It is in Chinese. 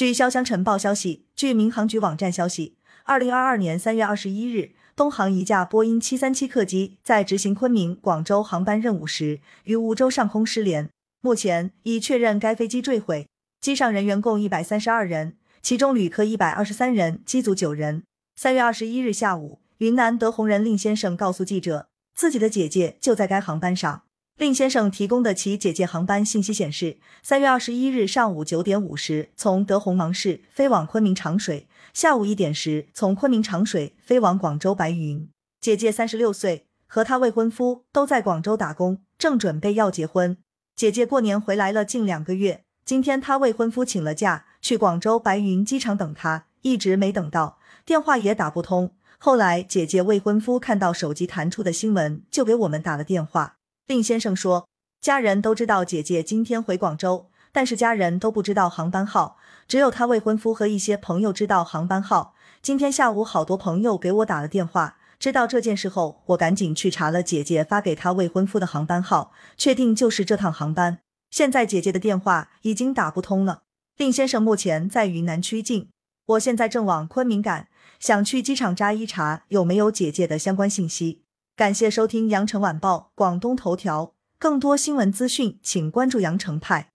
据潇湘晨报消息，据民航局网站消息，二零二二年三月二十一日，东航一架波音七三七客机在执行昆明广州航班任务时，于梧州上空失联。目前已确认该飞机坠毁，机上人员共一百三十二人，其中旅客一百二十三人，机组九人。三月二十一日下午，云南德宏人令先生告诉记者，自己的姐姐就在该航班上。令先生提供的其姐姐航班信息显示，三月二十一日上午九点五十从德宏芒市飞往昆明长水，下午一点时从昆明长水飞往广州白云。姐姐三十六岁，和她未婚夫都在广州打工，正准备要结婚。姐姐过年回来了近两个月，今天她未婚夫请了假去广州白云机场等她，一直没等到，电话也打不通。后来姐姐未婚夫看到手机弹出的新闻，就给我们打了电话。令先生说，家人都知道姐姐今天回广州，但是家人都不知道航班号，只有他未婚夫和一些朋友知道航班号。今天下午，好多朋友给我打了电话，知道这件事后，我赶紧去查了姐姐发给他未婚夫的航班号，确定就是这趟航班。现在姐姐的电话已经打不通了。令先生目前在云南曲靖，我现在正往昆明赶，想去机场查一查有没有姐姐的相关信息。感谢收听羊城晚报广东头条，更多新闻资讯，请关注羊城派。